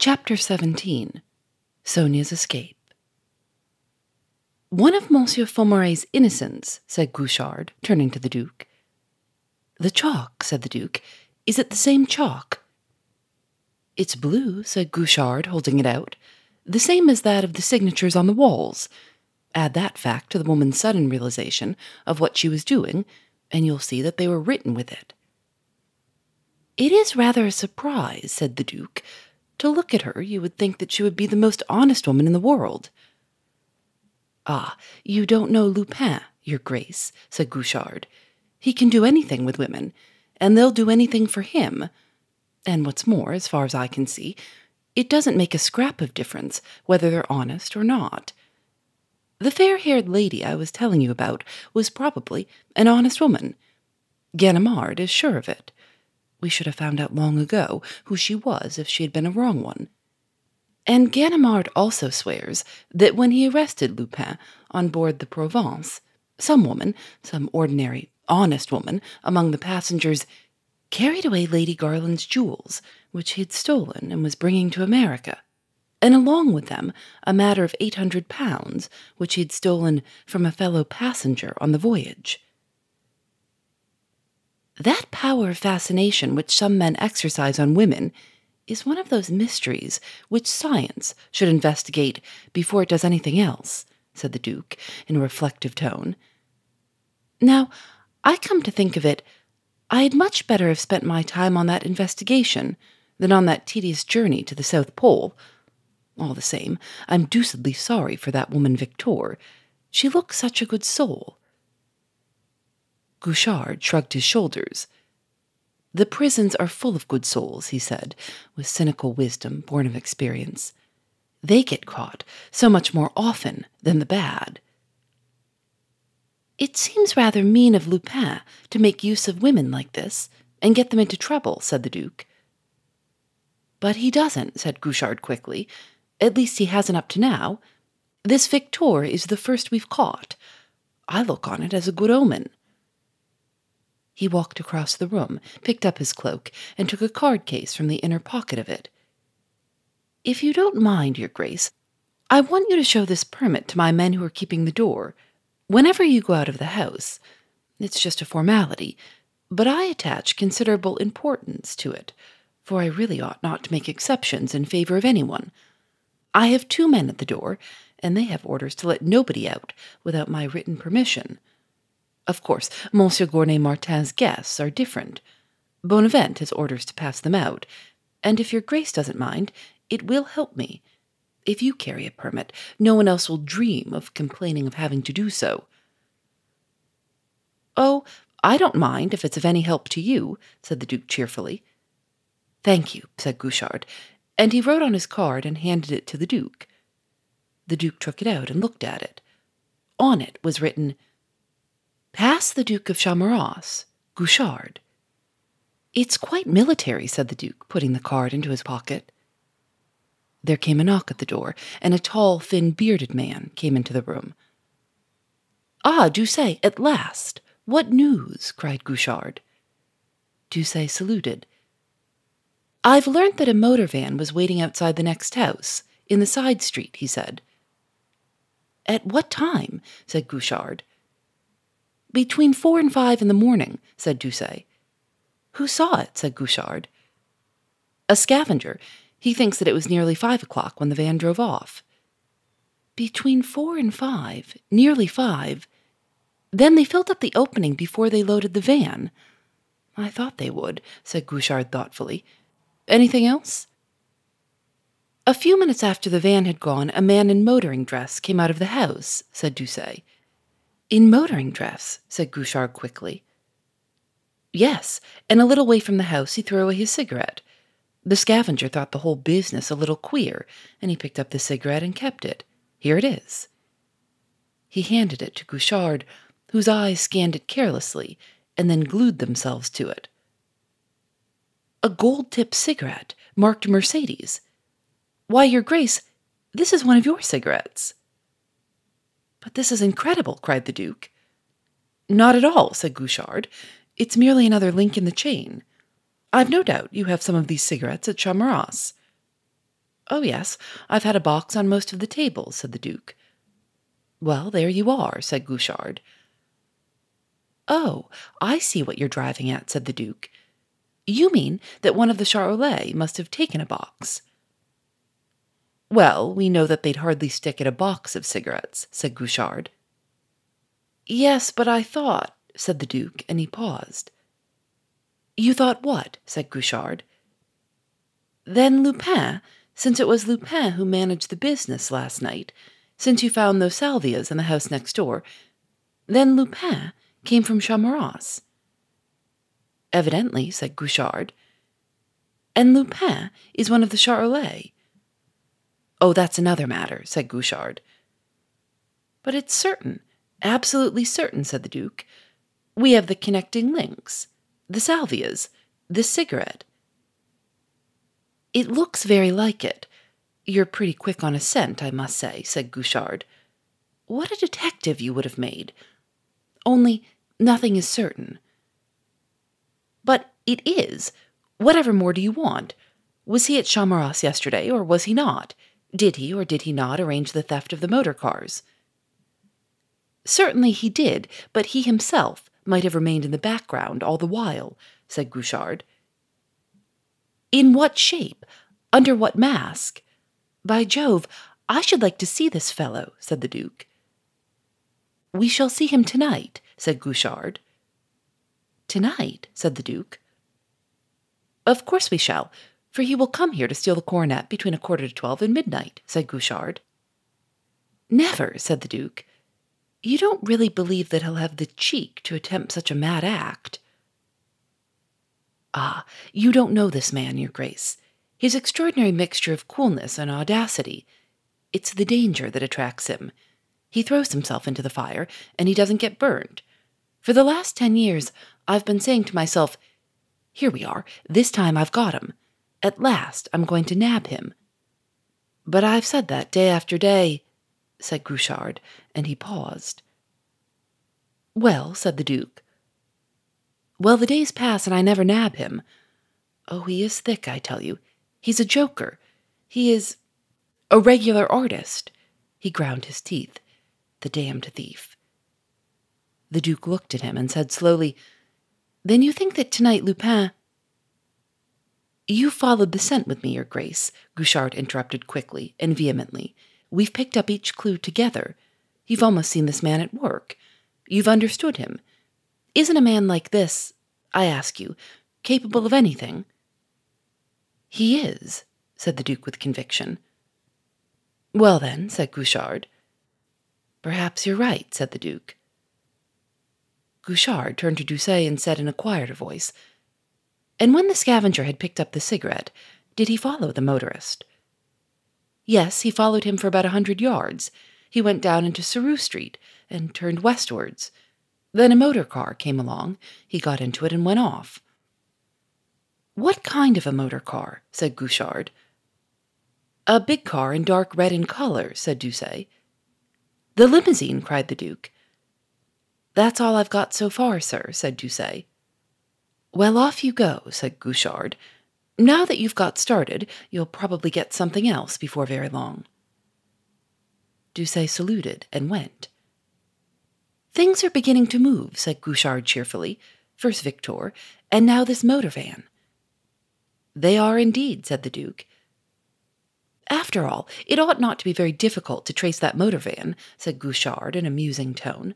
Chapter 17 Sonia's Escape One of Monsieur Formery's innocents, said Guerchard, turning to the Duke. The chalk, said the Duke. Is it the same chalk? It's blue, said Guerchard, holding it out. The same as that of the signatures on the walls. Add that fact to the woman's sudden realization of what she was doing, and you'll see that they were written with it. It is rather a surprise, said the Duke, to look at her, you would think that she would be the most honest woman in the world. Ah, you don't know Lupin, your grace, said Guerchard. He can do anything with women, and they'll do anything for him. And what's more, as far as I can see, it doesn't make a scrap of difference whether they're honest or not. The fair haired lady I was telling you about was probably an honest woman. Ganimard is sure of it. We should have found out long ago who she was if she had been a wrong one. And Ganimard also swears that when he arrested Lupin on board the Provence, some woman, some ordinary, honest woman, among the passengers, carried away Lady Garland's jewels, which he had stolen and was bringing to America, and along with them a matter of eight hundred pounds, which he had stolen from a fellow passenger on the voyage. That power of fascination which some men exercise on women is one of those mysteries which science should investigate before it does anything else, said the Duke in a reflective tone. Now, I come to think of it, I had much better have spent my time on that investigation than on that tedious journey to the South Pole. All the same, I'm deucedly sorry for that woman Victor. She looks such a good soul. Guerchard shrugged his shoulders. The prisons are full of good souls, he said, with cynical wisdom born of experience. They get caught so much more often than the bad. It seems rather mean of Lupin to make use of women like this and get them into trouble, said the Duke. But he doesn't, said Guerchard quickly. At least he hasn't up to now. This Victor is the first we've caught. I look on it as a good omen. He walked across the room, picked up his cloak, and took a card case from the inner pocket of it. If you don't mind, Your Grace, I want you to show this permit to my men who are keeping the door. Whenever you go out of the house, it's just a formality, but I attach considerable importance to it, for I really ought not to make exceptions in favor of anyone. I have two men at the door, and they have orders to let nobody out without my written permission. Of course, Monsieur Gournay Martin's guests are different. Bonavent has orders to pass them out, and if your grace doesn't mind, it will help me. If you carry a permit, no one else will dream of complaining of having to do so. Oh, I don't mind if it's of any help to you, said the Duke cheerfully. Thank you, said Guerchard, and he wrote on his card and handed it to the Duke. The Duke took it out and looked at it. On it was written, Pass the Duke of Charmerace, Guerchard. It's quite military, said the Duke, putting the card into his pocket. There came a knock at the door, and a tall, thin, bearded man came into the room. Ah, Doucet, at last! What news? cried Guerchard. Doucet saluted. I've learnt that a motor van was waiting outside the next house, in the side street, he said. At what time? said Guerchard. Between four and five in the morning, said Doucet. Who saw it? said Guerchard. A scavenger. He thinks that it was nearly five o'clock when the van drove off. Between four and five, nearly five. Then they filled up the opening before they loaded the van. I thought they would, said Guerchard thoughtfully. Anything else? A few minutes after the van had gone, a man in motoring dress came out of the house, said Doucet. In motoring dress, said Guerchard quickly. Yes, and a little way from the house he threw away his cigarette. The scavenger thought the whole business a little queer, and he picked up the cigarette and kept it. Here it is. He handed it to Guerchard, whose eyes scanned it carelessly and then glued themselves to it. A gold tipped cigarette marked Mercedes. Why, Your Grace, this is one of your cigarettes. But this is incredible, cried the Duke. Not at all, said Guerchard. It's merely another link in the chain. I've no doubt you have some of these cigarettes at Charmerace. Oh, yes, I've had a box on most of the tables, said the Duke. Well, there you are, said Guerchard. Oh, I see what you're driving at, said the Duke. You mean that one of the Charolais must have taken a box. Well, we know that they'd hardly stick at a box of cigarettes, said Guerchard. Yes, but I thought, said the Duke, and he paused. You thought what? said Guerchard. Then Lupin, since it was Lupin who managed the business last night, since you found those salvias in the house next door, then Lupin came from Charmerace. Evidently, said Guerchard. And Lupin is one of the Charolais. Oh, that's another matter, said Guerchard. But it's certain, absolutely certain, said the Duke. We have the connecting links, the salvias, the cigarette. It looks very like it. You're pretty quick on a scent, I must say, said Guerchard. What a detective you would have made. Only nothing is certain. But it is. Whatever more do you want? Was he at Charmerace yesterday, or was he not? Did he or did he not arrange the theft of the motor cars? Certainly he did, but he himself might have remained in the background all the while, said Guerchard. In what shape? Under what mask? By Jove, I should like to see this fellow, said the Duke. We shall see him tonight, said Guerchard. Tonight, said the Duke. Of course we shall for he will come here to steal the coronet between a quarter to twelve and midnight, said Guerchard. Never, said the Duke. You don't really believe that he'll have the cheek to attempt such a mad act. Ah, you don't know this man, Your Grace. His extraordinary mixture of coolness and audacity. It's the danger that attracts him. He throws himself into the fire, and he doesn't get burned. For the last ten years, I've been saying to myself, Here we are, this time I've got him. At last I'm going to nab him. But I've said that day after day, said Guerchard, and he paused. Well, said the Duke. Well, the days pass and I never nab him. Oh, he is thick, I tell you. He's a joker. He is a regular artist. He ground his teeth. The damned thief. The Duke looked at him and said slowly, Then you think that tonight Lupin you followed the scent with me, Your Grace, Guerchard interrupted quickly and vehemently. We've picked up each clue together. You've almost seen this man at work. You've understood him. Isn't a man like this, I ask you, capable of anything? He is, said the Duke with conviction. Well, then, said Guerchard. Perhaps you're right, said the Duke. Guerchard turned to Doucet and said in a quieter voice, and when the scavenger had picked up the cigarette, did he follow the motorist? Yes, he followed him for about a hundred yards. He went down into Carew Street and turned westwards. Then a motor car came along. He got into it and went off. What kind of a motor car? said Guerchard. A big car in dark red in color, said Doucet. The limousine, cried the Duke. That's all I've got so far, sir, said Doucet. Well, off you go, said Guerchard. Now that you've got started, you'll probably get something else before very long. Doucet saluted and went. Things are beginning to move, said Guerchard cheerfully. First Victor, and now this motor van. They are indeed, said the Duke. After all, it ought not to be very difficult to trace that motor van, said Guerchard in a musing tone.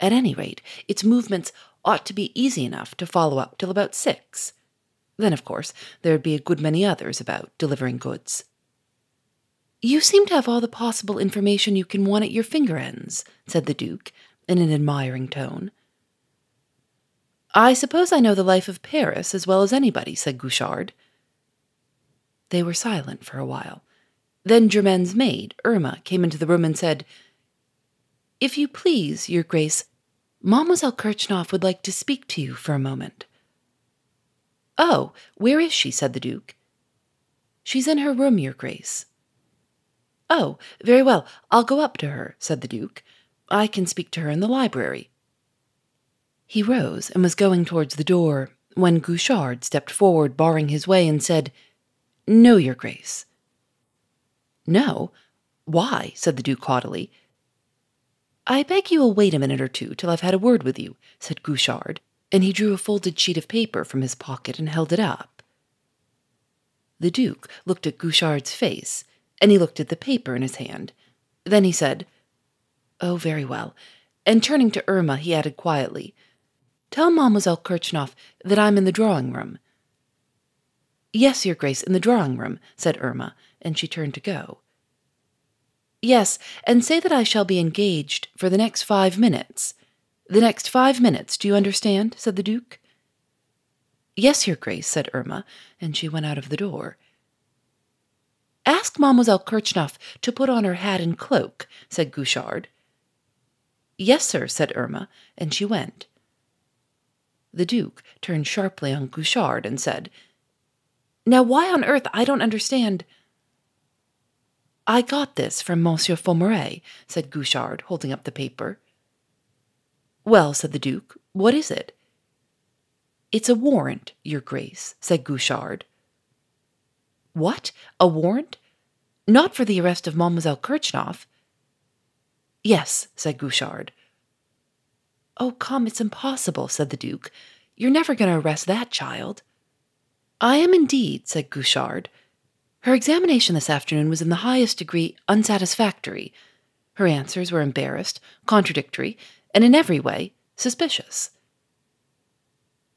At any rate, its movements ought to be easy enough to follow up till about six. Then, of course, there'd be a good many others about delivering goods. You seem to have all the possible information you can want at your finger ends, said the Duke, in an admiring tone. I suppose I know the life of Paris as well as anybody, said Guerchard. They were silent for a while. Then Germaine's maid, Irma, came into the room and said, If you please, Your Grace, Mademoiselle Kritchnoff would like to speak to you for a moment. Oh, where is she? said the Duke. She's in her room, Your Grace. Oh, very well. I'll go up to her, said the Duke. I can speak to her in the library. He rose and was going towards the door when Guerchard stepped forward, barring his way, and said, No, Your Grace. No? Why? said the Duke haughtily. I beg you will wait a minute or two till I've had a word with you, said Guerchard, and he drew a folded sheet of paper from his pocket and held it up. The Duke looked at Guerchard's face, and he looked at the paper in his hand. Then he said, Oh, very well. And turning to Irma, he added quietly, Tell Mademoiselle Kritchnoff that I'm in the drawing room. Yes, Your Grace, in the drawing room, said Irma, and she turned to go. Yes, and say that I shall be engaged for the next five minutes. The next five minutes, do you understand? said the Duke. Yes, Your Grace, said Irma, and she went out of the door. Ask Mademoiselle Kritchnoff to put on her hat and cloak, said Guerchard. Yes, sir, said Irma, and she went. The Duke turned sharply on Guerchard and said, Now why on earth I don't understand. I got this from Monsieur Formery, said Guerchard, holding up the paper. Well, said the Duke, what is it? It's a warrant, Your Grace, said Guerchard. What? A warrant? Not for the arrest of Mademoiselle Kritchnoff? Yes, said Guerchard. Oh, come, it's impossible, said the Duke. You're never going to arrest that child. I am indeed, said Guerchard. Her examination this afternoon was in the highest degree unsatisfactory. Her answers were embarrassed, contradictory, and in every way suspicious.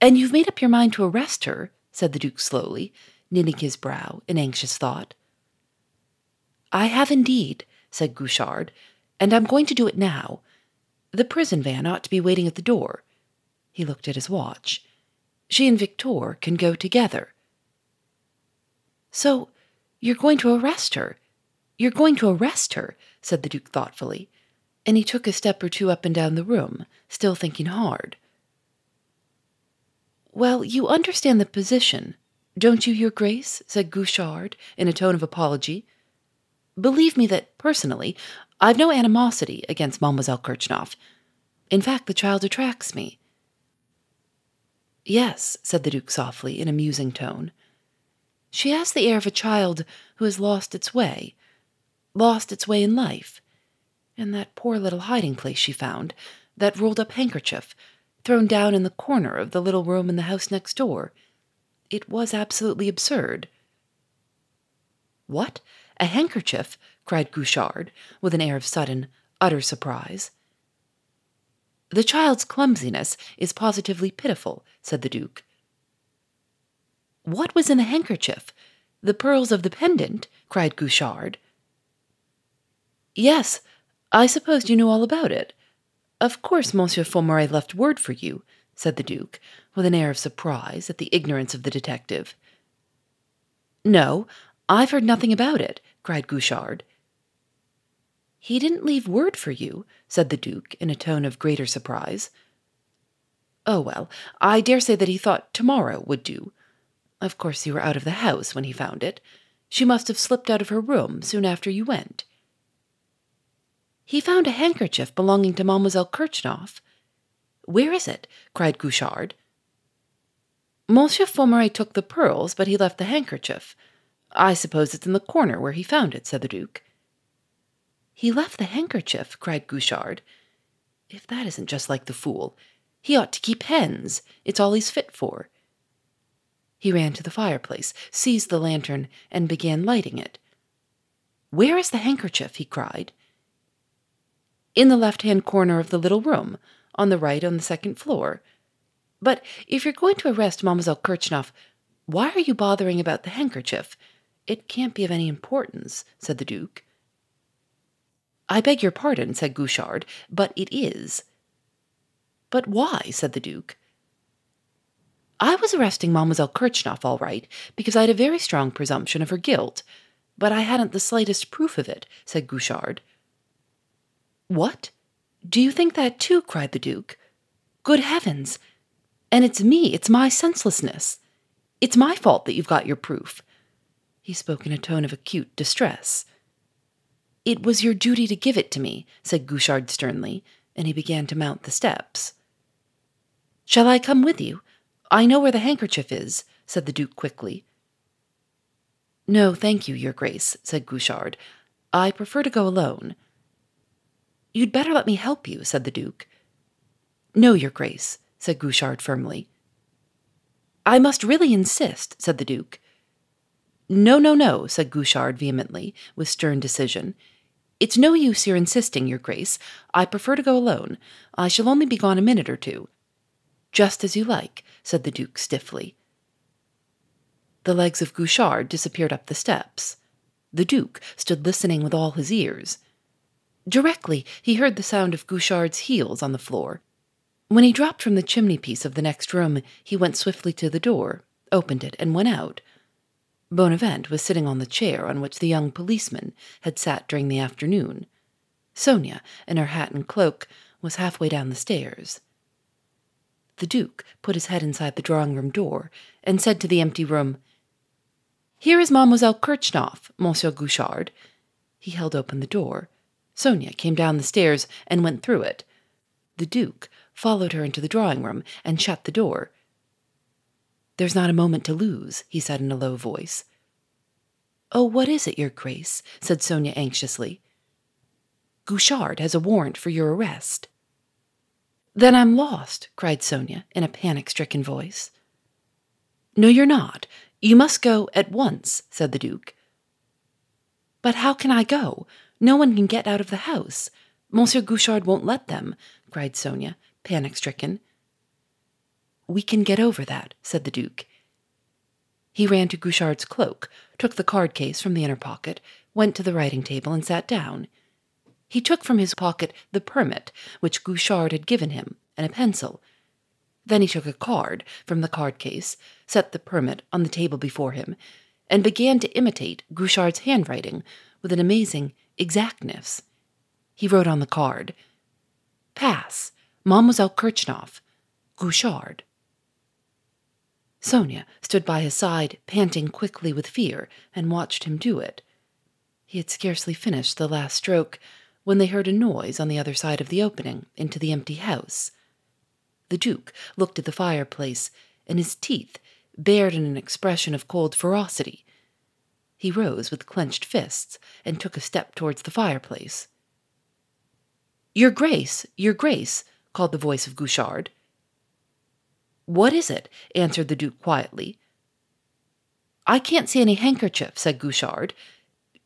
And you've made up your mind to arrest her, said the Duke slowly, knitting his brow in anxious thought. I have indeed, said Guerchard, and I'm going to do it now. The prison van ought to be waiting at the door. He looked at his watch. She and Victor can go together. So, you're going to arrest her? You're going to arrest her, said the Duke thoughtfully, and he took a step or two up and down the room, still thinking hard. Well, you understand the position, don't you, Your Grace? said Guerchard in a tone of apology. Believe me that, personally, I've no animosity against Mademoiselle Kritchnoff. In fact, the child attracts me. Yes, said the Duke softly, in a musing tone. She has the air of a child who has lost its way, lost its way in life. And that poor little hiding place she found, that rolled up handkerchief, thrown down in the corner of the little room in the house next door, it was absolutely absurd. What? A handkerchief? cried Guerchard, with an air of sudden, utter surprise. The child's clumsiness is positively pitiful, said the Duke. What was in the handkerchief? The pearls of the pendant? cried Guerchard. Yes, I supposed you knew all about it. Of course, Monsieur Formery left word for you, said the Duke, with an air of surprise at the ignorance of the detective. No, I've heard nothing about it, cried Guerchard. He didn't leave word for you, said the Duke in a tone of greater surprise. Oh, well, I dare say that he thought tomorrow would do. Of course, you were out of the house when he found it. She must have slipped out of her room soon after you went. He found a handkerchief belonging to Mademoiselle Kritchnoff. Where is it? cried Guerchard. Monsieur Formery took the pearls, but he left the handkerchief. I suppose it's in the corner where he found it, said the Duke. He left the handkerchief, cried Guerchard. If that isn't just like the fool, he ought to keep hens. It's all he's fit for. He ran to the fireplace, seized the lantern, and began lighting it. Where is the handkerchief? he cried. In the left hand corner of the little room, on the right on the second floor. But if you're going to arrest Mademoiselle Kritchnoff, why are you bothering about the handkerchief? It can't be of any importance, said the Duke. I beg your pardon, said Guerchard, but it is. But why? said the Duke. I was arresting Mademoiselle Kritchnoff, all right, because I had a very strong presumption of her guilt, but I hadn't the slightest proof of it, said Guerchard. What? Do you think that too? cried the Duke. Good heavens! And it's me, it's my senselessness. It's my fault that you've got your proof. He spoke in a tone of acute distress. It was your duty to give it to me, said Guerchard sternly, and he began to mount the steps. Shall I come with you? I know where the handkerchief is, said the Duke quickly. No, thank you, Your Grace, said Guerchard. I prefer to go alone. You'd better let me help you, said the Duke. No, Your Grace, said Guerchard firmly. I must really insist, said the Duke. No, no, no, said Guerchard vehemently, with stern decision. It's no use your insisting, Your Grace. I prefer to go alone. I shall only be gone a minute or two. Just as you like, said the Duke stiffly. The legs of Guerchard disappeared up the steps. The Duke stood listening with all his ears. Directly he heard the sound of Guerchard's heels on the floor. When he dropped from the chimney piece of the next room, he went swiftly to the door, opened it, and went out. Bonavent was sitting on the chair on which the young policeman had sat during the afternoon. Sonia, in her hat and cloak, was halfway down the stairs. The Duke put his head inside the drawing room door and said to the empty room, Here is Mademoiselle Kritchnoff, Monsieur Guerchard. He held open the door. Sonia came down the stairs and went through it. The Duke followed her into the drawing room and shut the door. There's not a moment to lose, he said in a low voice. Oh, what is it, Your Grace? said Sonia anxiously. Guerchard has a warrant for your arrest. Then I'm lost, cried Sonia in a panic stricken voice. No, you're not. You must go at once, said the Duke. But how can I go? No one can get out of the house. Monsieur Guerchard won't let them, cried Sonia, panic stricken. We can get over that, said the Duke. He ran to Guerchard's cloak, took the card case from the inner pocket, went to the writing table, and sat down. He took from his pocket the permit which Guerchard had given him and a pencil. Then he took a card from the card case, set the permit on the table before him, and began to imitate Guerchard's handwriting with an amazing exactness. He wrote on the card, Pass, Mademoiselle Kritchnoff, Guerchard. Sonia stood by his side, panting quickly with fear, and watched him do it. He had scarcely finished the last stroke when they heard a noise on the other side of the opening into the empty house. The Duke looked at the fireplace, and his teeth bared in an expression of cold ferocity. He rose with clenched fists and took a step towards the fireplace. Your Grace, Your Grace, called the voice of Guerchard. What is it? answered the Duke quietly. I can't see any handkerchief, said Guerchard.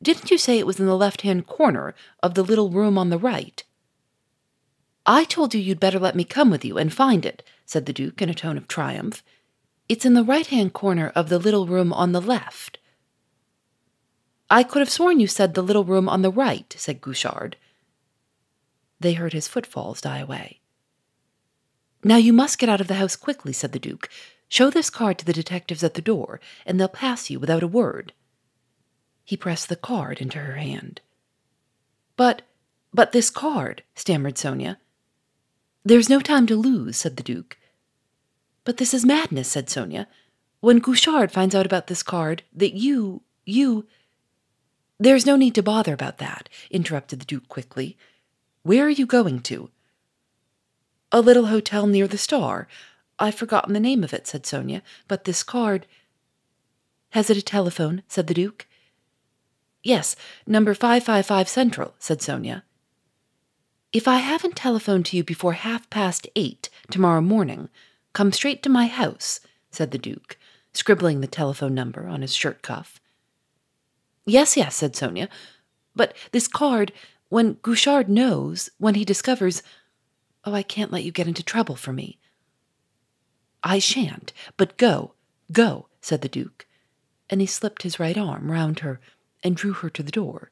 Didn't you say it was in the left hand corner of the little room on the right? I told you you'd better let me come with you and find it, said the Duke in a tone of triumph. It's in the right hand corner of the little room on the left. I could have sworn you said the little room on the right, said Guerchard. They heard his footfalls die away. Now you must get out of the house quickly, said the Duke. Show this card to the detectives at the door, and they'll pass you without a word. He pressed the card into her hand. But, but this card, stammered Sonia. There's no time to lose, said the Duke. But this is madness, said Sonia. When Guerchard finds out about this card, that you, you. There's no need to bother about that, interrupted the Duke quickly. Where are you going to? A little hotel near the Star. I've forgotten the name of it, said Sonia, but this card. Has it a telephone? said the Duke. Yes, number 555 Central, said Sonia. If I haven't telephoned to you before half past eight tomorrow morning, come straight to my house, said the Duke, scribbling the telephone number on his shirt cuff. Yes, yes, said Sonia. But this card, when Guerchard knows, when he discovers, Oh, I can't let you get into trouble for me. I shan't, but go, go, said the Duke, and he slipped his right arm round her and drew her to the door.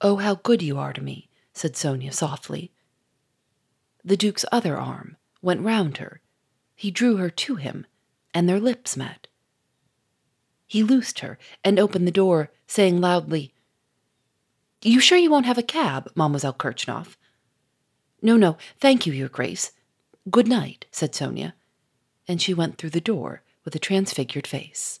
Oh, how good you are to me, said Sonia softly. The Duke's other arm went round her. He drew her to him and their lips met. He loosed her and opened the door, saying loudly, You sure you won't have a cab, Mademoiselle Kritchnoff? No, no, thank you, Your Grace. Good night, said Sonia, and she went through the door with a transfigured face.